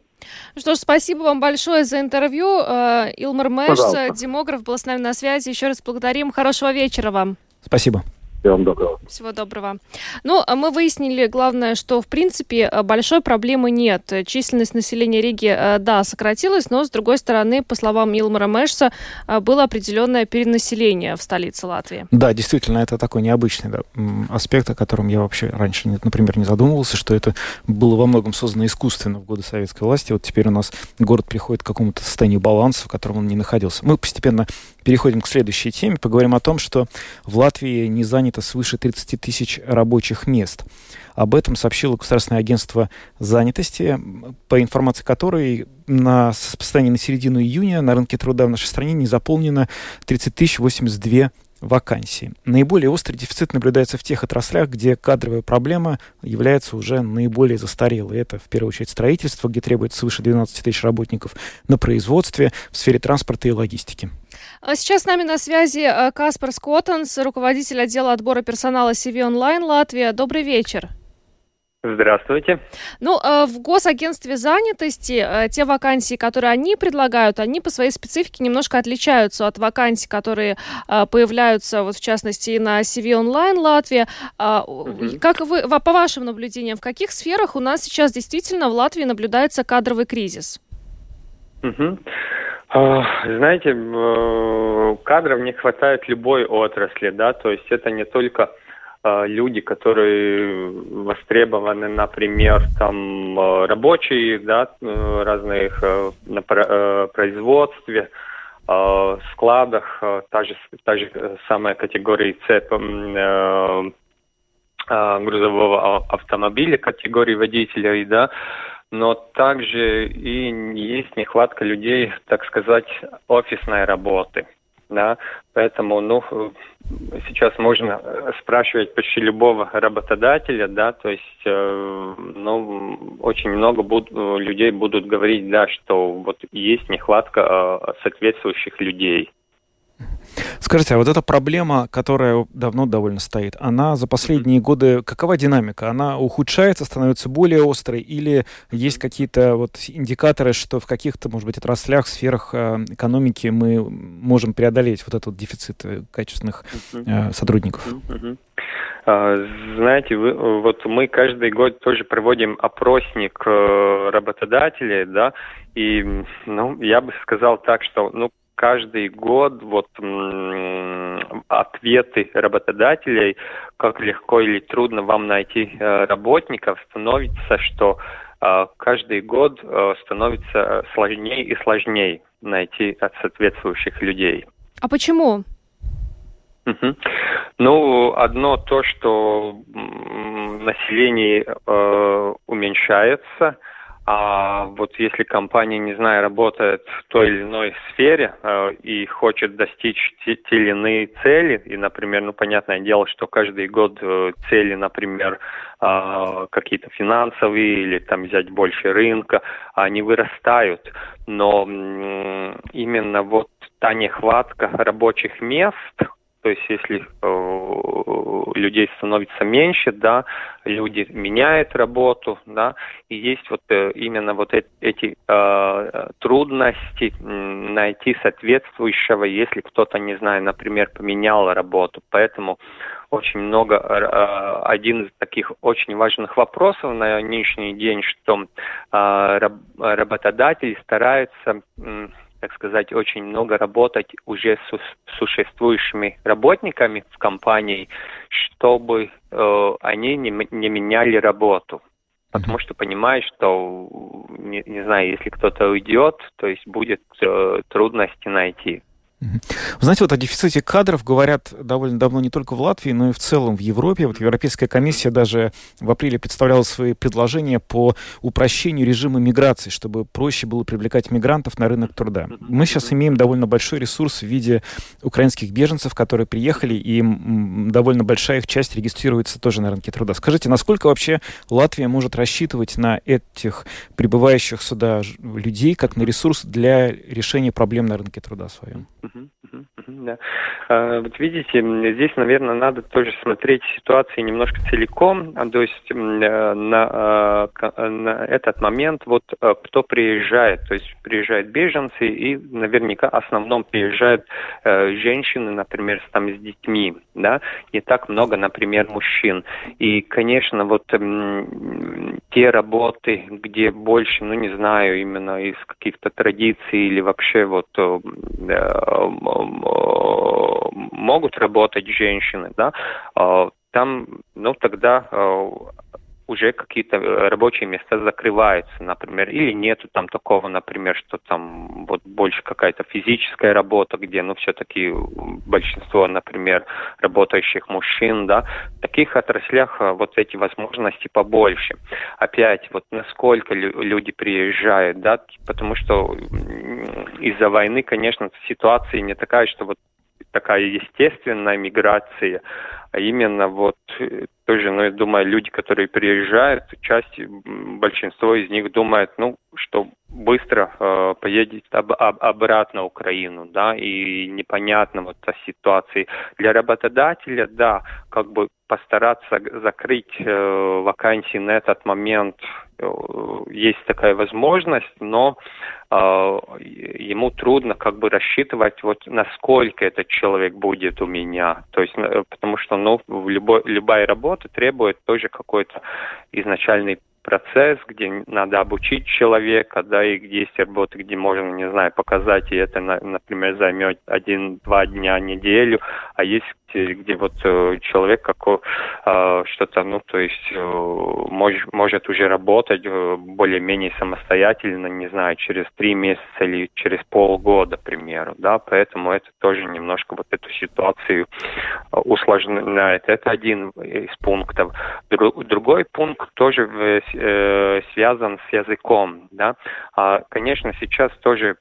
Что ж, спасибо вам большое за интервью. Э, Илмар Мэш, демограф, был с нами на связи. Еще раз благодарим. Хорошего вечера вам. Спасибо. Всего вам доброго. Всего доброго. Ну, а мы выяснили, главное, что, в принципе, э, большой проблемы нет. Численность населения Риги, э, да, сократилась, но, с другой стороны, по словам Илмара Мэшса, э, было определенное перенаселение в столице Латвии. Да, действительно, это такой необычный да, аспект, о котором я вообще раньше, например, не задумывался, что это было во многом создано искусственно в годы советской власти. Вот теперь у нас город приходит к какому-то состоянию баланса, в котором он не находился. Мы постепенно переходим к следующей теме. Поговорим о том, что в Латвии не занято свыше 30 тысяч рабочих мест. Об этом сообщило Государственное агентство занятости, по информации которой на состоянии на середину июня на рынке труда в нашей стране не заполнено 30 тысяч 82 вакансий. Наиболее острый дефицит наблюдается в тех отраслях, где кадровая проблема является уже наиболее застарелой. Это, в первую очередь, строительство, где требуется свыше 12 тысяч работников на производстве, в сфере транспорта и логистики. А сейчас с нами на связи э, Каспар Скоттенс, руководитель отдела отбора персонала CV Онлайн Латвия. Добрый вечер. Здравствуйте. Ну, э, в госагентстве занятости э, те вакансии, которые они предлагают, они по своей специфике немножко отличаются от вакансий, которые появляются, вот в частности, на CV онлайн Латвия. Угу. Как вы, по вашим наблюдениям, в каких сферах у нас сейчас действительно в Латвии наблюдается кадровый кризис? Угу. Знаете, кадров не хватает любой отрасли, да, то есть это не только Э, люди, которые востребованы, например, там э, рабочие, да, э, разных на производстве, складах, та же, та же самая категория С грузового автомобиля, категории водителей, да, но также и есть нехватка людей, так сказать, офисной работы да, поэтому, ну, сейчас можно спрашивать почти любого работодателя, да, то есть, э, ну, очень много буд людей будут говорить, да, что вот есть нехватка э, соответствующих людей. Скажите, а вот эта проблема, которая давно довольно стоит, она за последние годы, какова динамика? Она ухудшается, становится более острой или есть какие-то вот индикаторы, что в каких-то, может быть, отраслях, сферах э, экономики мы можем преодолеть вот этот дефицит э, качественных э, сотрудников? А, знаете, вы, вот мы каждый год тоже проводим опросник работодателей, да, и, ну, я бы сказал так, что, ну, каждый год вот ответы работодателей, как легко или трудно вам найти э, работников, становится, что э, каждый год э, становится сложнее и сложнее найти соответствующих людей. А почему? Угу. Ну, одно то, что население э, уменьшается, а вот если компания, не знаю, работает в той или иной сфере э, и хочет достичь те, те или иные цели, и, например, ну, понятное дело, что каждый год э, цели, например, э, какие-то финансовые или там взять больше рынка, они вырастают, но э, именно вот та нехватка рабочих мест, то есть если э, людей становится меньше, да, люди меняют работу, да, и есть вот э, именно вот эти, э, трудности найти соответствующего, если кто-то, не знаю, например, поменял работу. Поэтому очень много, э, один из таких очень важных вопросов на нынешний день, что э, работодатели стараются так сказать, очень много работать уже с существующими работниками в компании, чтобы э, они не, не меняли работу. Потому что понимаешь, что, не, не знаю, если кто-то уйдет, то есть будет э, трудности найти. Знаете, вот о дефиците кадров говорят довольно давно не только в Латвии, но и в целом в Европе. Вот Европейская комиссия даже в апреле представляла свои предложения по упрощению режима миграции, чтобы проще было привлекать мигрантов на рынок труда. Мы сейчас имеем довольно большой ресурс в виде украинских беженцев, которые приехали, и довольно большая их часть регистрируется тоже на рынке труда. Скажите, насколько вообще Латвия может рассчитывать на этих прибывающих сюда людей как на ресурс для решения проблем на рынке труда своем? Mm-hmm, mm-hmm. Да. А, вот видите, здесь, наверное, надо тоже смотреть ситуации немножко целиком, а, то есть э, на, а, на этот момент вот э, кто приезжает, то есть приезжают беженцы и наверняка в основном приезжают э, женщины, например, там с детьми, да, не так много, например, мужчин. И, конечно, вот те работы, где больше, ну не знаю, именно из каких-то традиций или вообще вот могут работать женщины, да, а, там, ну, тогда а, уже какие-то рабочие места закрываются, например, или нету там такого, например, что там вот больше какая-то физическая работа, где, ну, все-таки большинство, например, работающих мужчин, да, в таких отраслях а, вот эти возможности побольше. Опять, вот насколько люди приезжают, да, потому что из-за войны, конечно, ситуация не такая, что вот такая естественная миграция, а именно вот тоже, ну, я думаю, люди, которые приезжают, часть, большинство из них думает, ну, что быстро э, поедет об, об, обратно в Украину, да, и непонятно вот о ситуации. Для работодателя, да, как бы постараться закрыть э, вакансии на этот момент э, есть такая возможность, но э, ему трудно как бы рассчитывать вот насколько этот человек будет у меня, то есть э, потому что ну любой любая работа требует тоже какой-то изначальный процесс, где надо обучить человека, да, и где есть работы, где можно, не знаю, показать, и это, например, займет один-два дня, неделю, а есть где, где вот э, человек как э, что-то, ну, то есть э, мож, может уже работать э, более-менее самостоятельно, не знаю, через три месяца или через полгода, к примеру, да, поэтому это тоже немножко вот эту ситуацию э, усложняет. Это один из пунктов. Друг, другой пункт тоже э, э, связан с языком, да. А, конечно, сейчас тоже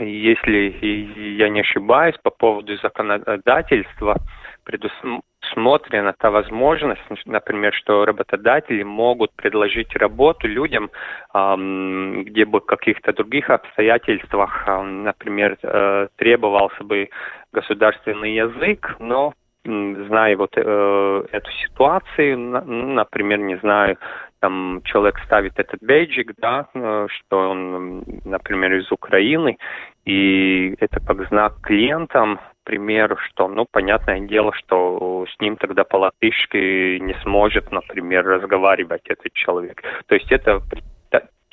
если я не ошибаюсь, по поводу законодательства предусмотрена та возможность, например, что работодатели могут предложить работу людям, где бы в каких-то других обстоятельствах, например, э, требовался бы государственный язык, но зная вот э, эту ситуацию, например, не знаю, там человек ставит этот бейджик, да, э, что он, например, из Украины, и это как знак клиентам, пример, что, ну, понятное дело, что с ним тогда по-латышски не сможет, например, разговаривать этот человек. То есть это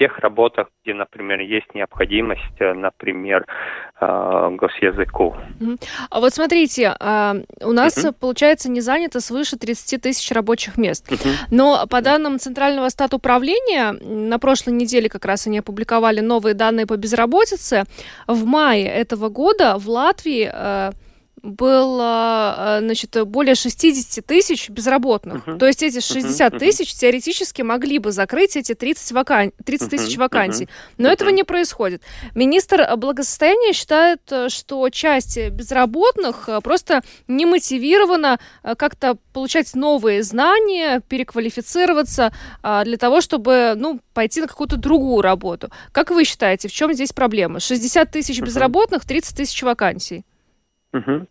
тех работах, где, например, есть необходимость, э, например, э, госязыку. А вот смотрите, а, у нас, uh-huh. получается, не занято свыше 30 тысяч рабочих мест. Uh-huh. Но по данным Центрального стат управления, на прошлой неделе как раз они опубликовали новые данные по безработице. В мае этого года в Латвии э, было, значит, более 60 тысяч безработных. Uh-huh. То есть эти 60 uh-huh. тысяч теоретически могли бы закрыть эти 30, вакан... 30 тысяч uh-huh. вакансий. Но uh-huh. этого не происходит. Министр благосостояния считает, что часть безработных просто не мотивирована как-то получать новые знания, переквалифицироваться для того, чтобы, ну, пойти на какую-то другую работу. Как вы считаете, в чем здесь проблема? 60 тысяч безработных, 30 тысяч вакансий. Угу.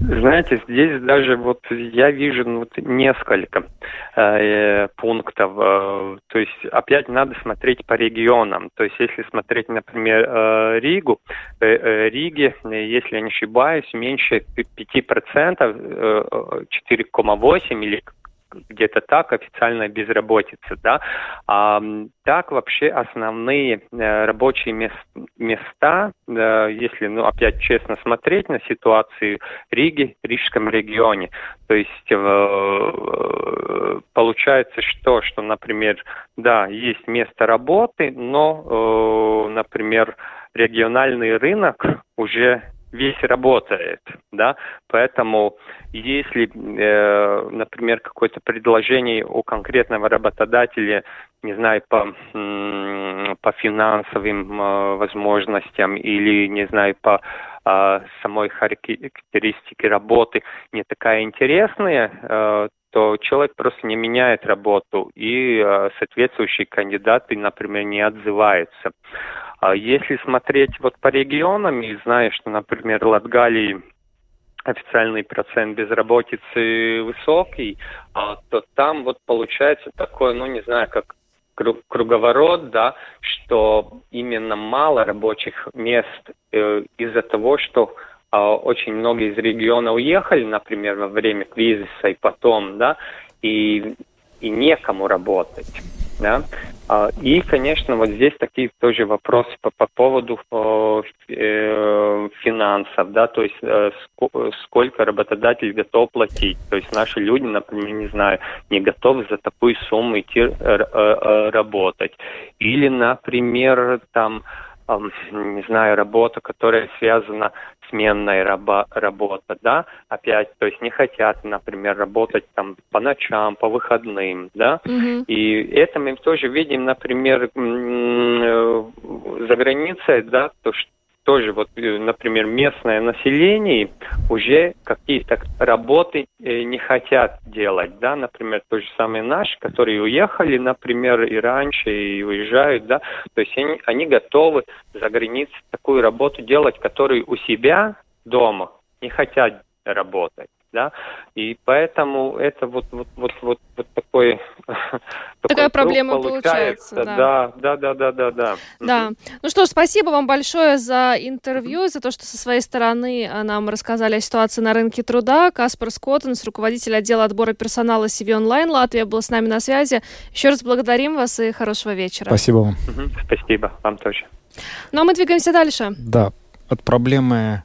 Знаете, здесь даже вот я вижу ну, вот несколько э, пунктов. Э, то есть опять надо смотреть по регионам. То есть если смотреть, например, э, Ригу, э, э, Риге, если я не ошибаюсь, меньше 5%, э, 4,8 или где-то так официальная безработица, да. А, так вообще основные э, рабочие мест, места, э, если, ну, опять честно смотреть на ситуацию Риги, Рижском регионе, то есть э, э, получается что, что, например, да, есть место работы, но, например, региональный рынок уже весь работает, да, поэтому если, э, например, какое-то предложение у конкретного работодателя, не знаю, по, по финансовым э, возможностям или, не знаю, по э, самой характеристике работы не такая интересная, э, то человек просто не меняет работу, и э, соответствующие кандидаты, например, не отзываются. А если смотреть вот по регионам, и зная, что, например, Латгалии официальный процент безработицы высокий, а, то там вот получается такое, ну не знаю, как круговорот, да, что именно мало рабочих мест э, из-за того, что очень многие из региона уехали, например, во время кризиса и потом, да, и, и некому работать. Да? А, и, конечно, вот здесь такие тоже вопросы по, по поводу э, финансов, да, то есть э, сколько работодатель готов платить. То есть наши люди, например, не знаю, не готовы за такую сумму идти э, работать. Или, например, там не знаю, работа, которая связана сменная раба, работа, да, опять, то есть не хотят, например, работать там по ночам, по выходным, да, mm-hmm. и это мы тоже видим, например, за границей, да, то, что тоже вот, э, например, местное население уже какие-то работы э, не хотят делать, да, например, то же самое наши, которые уехали, например, и раньше, и уезжают, да, то есть они, они готовы за границей такую работу делать, которую у себя дома не хотят работать да, и поэтому это вот вот вот вот, вот такой [LAUGHS] такая проблема получается, получается да. да, да, да, да, да, да. Ну что ж, спасибо вам большое за интервью, за то, что со своей стороны а, нам рассказали о ситуации на рынке труда. Каспар Скоттенс, руководитель отдела отбора персонала CV Онлайн Латвия, был с нами на связи. Еще раз благодарим вас и хорошего вечера. Спасибо вам. Спасибо вам тоже. Ну а мы двигаемся дальше. Да, от проблемы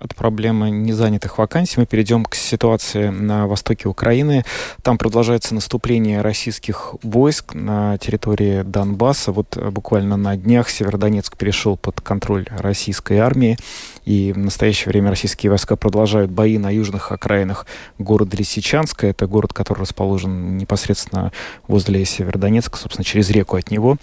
от проблемы незанятых вакансий мы перейдем к ситуации на востоке Украины. Там продолжается наступление российских войск на территории Донбасса. Вот э, буквально на днях Северодонецк перешел под контроль российской армии. И в настоящее время российские войска продолжают бои на южных окраинах города Лисичанска. Это город, который расположен непосредственно возле Северодонецка, собственно, через реку от него.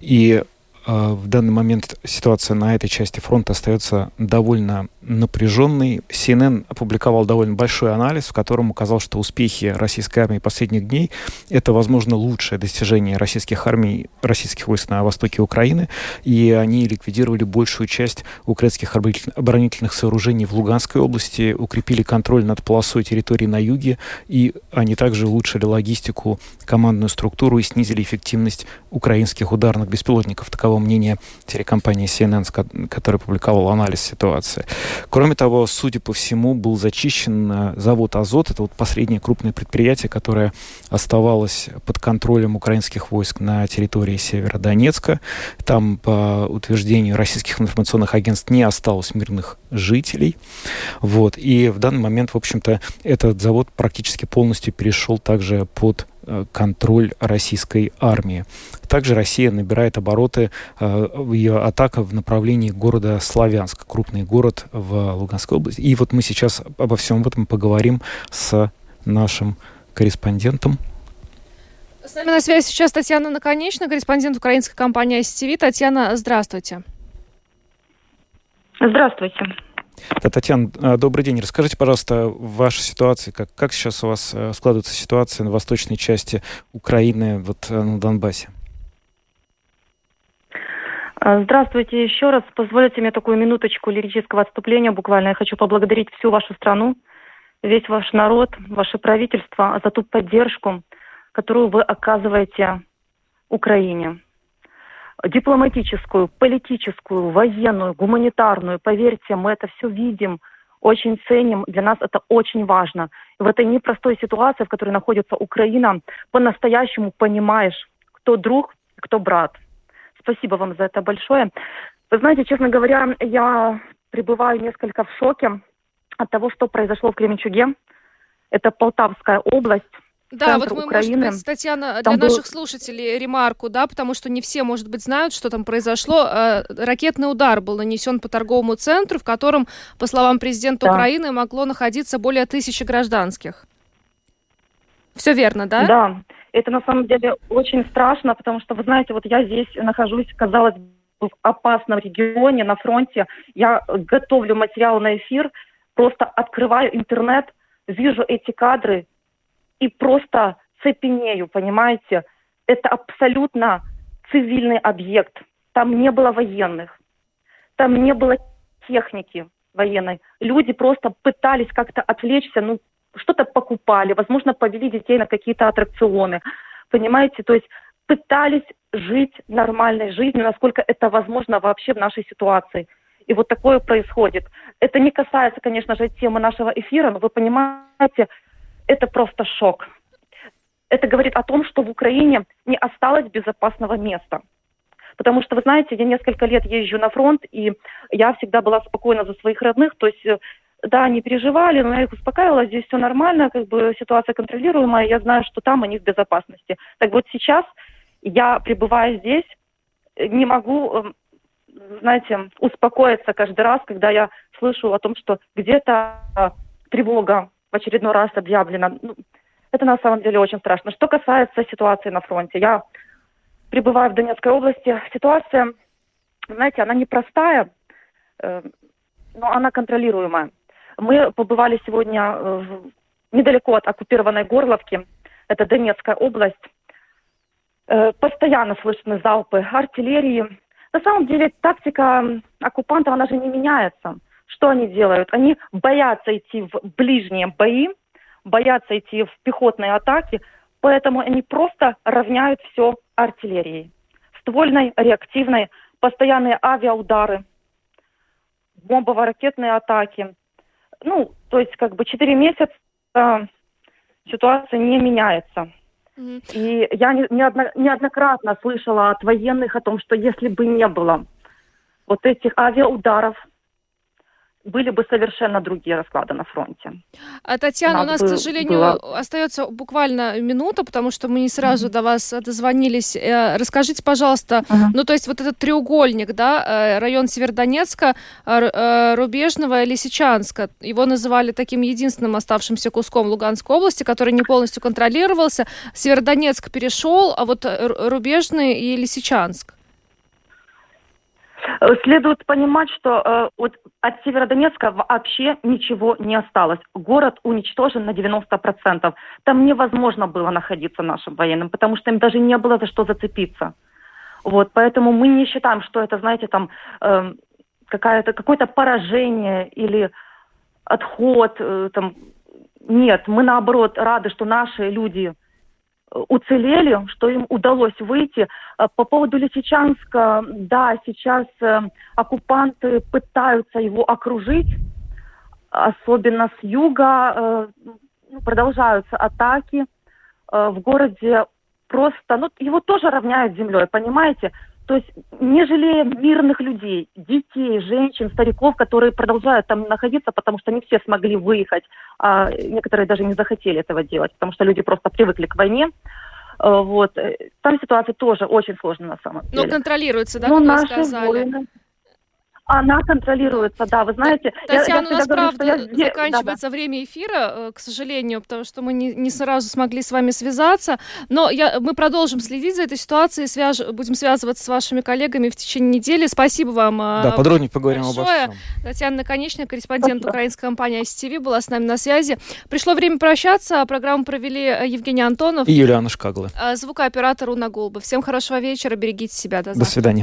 И в данный момент ситуация на этой части фронта остается довольно напряженный. CNN опубликовал довольно большой анализ, в котором указал, что успехи российской армии последних дней — это, возможно, лучшее достижение российских армий, российских войск на востоке Украины, и они ликвидировали большую часть украинских оборонительных сооружений в Луганской области, укрепили контроль над полосой территории на юге, и они также улучшили логистику, командную структуру и снизили эффективность украинских ударных беспилотников. Таково мнение телекомпании CNN, которая публиковала анализ ситуации. Кроме того, судя по всему, был зачищен э, завод «Азот». Это вот последнее крупное предприятие, которое оставалось под контролем украинских войск на территории Северодонецка. Там, по утверждению российских информационных агентств, не осталось мирных жителей. Вот. И в данный момент, в общем-то, этот завод практически полностью перешел также под контроль российской армии. Также Россия набирает обороты, э, ее атака в направлении города Славянск, крупный город в Луганской области. И вот мы сейчас обо всем этом поговорим с нашим корреспондентом. С нами на связи сейчас Татьяна Наконечна, корреспондент украинской компании STV. Татьяна, здравствуйте. Здравствуйте. Да, Татьяна, э, добрый день. Расскажите, пожалуйста, ваша ситуация, как, как сейчас у вас э, складывается ситуация на восточной части Украины, вот э, на Донбассе? Здравствуйте еще раз. Позволите мне такую минуточку лирического отступления буквально. Я хочу поблагодарить всю вашу страну, весь ваш народ, ваше правительство за ту поддержку, которую вы оказываете Украине дипломатическую, политическую, военную, гуманитарную. Поверьте, мы это все видим, очень ценим. Для нас это очень важно. И в этой непростой ситуации, в которой находится Украина, по-настоящему понимаешь, кто друг, кто брат. Спасибо вам за это большое. Вы знаете, честно говоря, я пребываю несколько в шоке от того, что произошло в Кременчуге. Это Полтавская область. Да, вот мы, Украины. может быть, Татьяна, там для был... наших слушателей ремарку, да, потому что не все, может быть, знают, что там произошло. Э, ракетный удар был нанесен по торговому центру, в котором, по словам президента да. Украины, могло находиться более тысячи гражданских. Все верно, да? Да. Это на самом деле очень страшно, потому что, вы знаете, вот я здесь нахожусь, казалось бы, в опасном регионе, на фронте. Я готовлю материал на эфир, просто открываю интернет, вижу эти кадры, и просто цепенею, понимаете? Это абсолютно цивильный объект. Там не было военных, там не было техники военной. Люди просто пытались как-то отвлечься, ну, что-то покупали, возможно, повели детей на какие-то аттракционы. Понимаете, то есть пытались жить нормальной жизнью, насколько это возможно вообще в нашей ситуации. И вот такое происходит. Это не касается, конечно же, темы нашего эфира, но вы понимаете, это просто шок. Это говорит о том, что в Украине не осталось безопасного места. Потому что, вы знаете, я несколько лет езжу на фронт, и я всегда была спокойна за своих родных. То есть, э, да, они переживали, но я их успокаивала, здесь все нормально, как бы ситуация контролируемая, я знаю, что там они в безопасности. Так вот сейчас я, пребывая здесь, не могу, эм, знаете, успокоиться каждый раз, когда я слышу о том, что где-то э, тревога в очередной раз объявлено. Ну, это на самом деле очень страшно. Что касается ситуации на фронте, я пребываю в Донецкой области. Ситуация, знаете, она непростая. э, но она контролируемая. Мы побывали сегодня э, недалеко от оккупированной Горловки, это Донецкая область. Э, постоянно слышны залпы артиллерии. На самом деле тактика оккупантов, она же не меняется. Что они делают? Они боятся идти в ближние бои, боятся идти в пехотные атаки, поэтому они просто равняют все артиллерией. Ствольной, реактивной, постоянные авиаудары, бомбово-ракетные атаки. Ну, то есть как бы 4 месяца э, ситуация не меняется. И я не, неодно, неоднократно слышала от военных о том, что если бы не было вот этих авиаударов, были бы совершенно другие расклады на фронте. А, Татьяна, у нас, бы, к сожалению, было... остается буквально минута, потому что мы не сразу mm-hmm. до вас дозвонились. Э, расскажите, пожалуйста, uh-huh. ну, то есть вот этот треугольник, да, э, район Северодонецка, э, Рубежного и Лисичанска, его называли таким единственным оставшимся куском Луганской области, который не полностью контролировался. Северодонецк перешел, а вот Рубежный и Лисичанск. Э, следует понимать, что э, вот от Северодонецка вообще ничего не осталось. Город уничтожен на 90%. Там невозможно было находиться нашим военным, потому что им даже не было за что зацепиться. Вот, поэтому мы не считаем, что это, знаете, там э, какая-то, какое-то поражение или отход. Э, там. Нет, мы наоборот рады, что наши люди уцелели, что им удалось выйти. Э, по поводу Лисичанска, да, сейчас э, оккупанты пытаются его окружить, особенно с юга. Э, ну, продолжаются атаки. В городе просто, ну, его тоже равняют землей, понимаете? То есть не жалея мирных людей, детей, женщин, стариков, которые продолжают там находиться, потому что не все смогли выехать, а некоторые даже не захотели этого делать, потому что люди просто привыкли к войне. Э, вот. Там ситуация тоже очень сложная на самом деле. Но контролируется, да, Но как наши вы сказали? Воины, она контролируется, да, вы знаете. Татьяна, я, я у нас, говорю, правда, я... заканчивается да, да. время эфира, э, к сожалению, потому что мы не, не сразу смогли с вами связаться, но я, мы продолжим следить за этой ситуацией, свяж... будем связываться с вашими коллегами в течение недели. Спасибо вам э, Да, подробнее поговорим большое. обо всем. Татьяна Наконечная, корреспондент Спасибо. украинской компании ICTV, была с нами на связи. Пришло время прощаться, программу провели э, Евгений Антонов и Юлиана Шкагла. Звукооператор Уна Голуба. Всем хорошего вечера, берегите себя, до завтра. До свидания.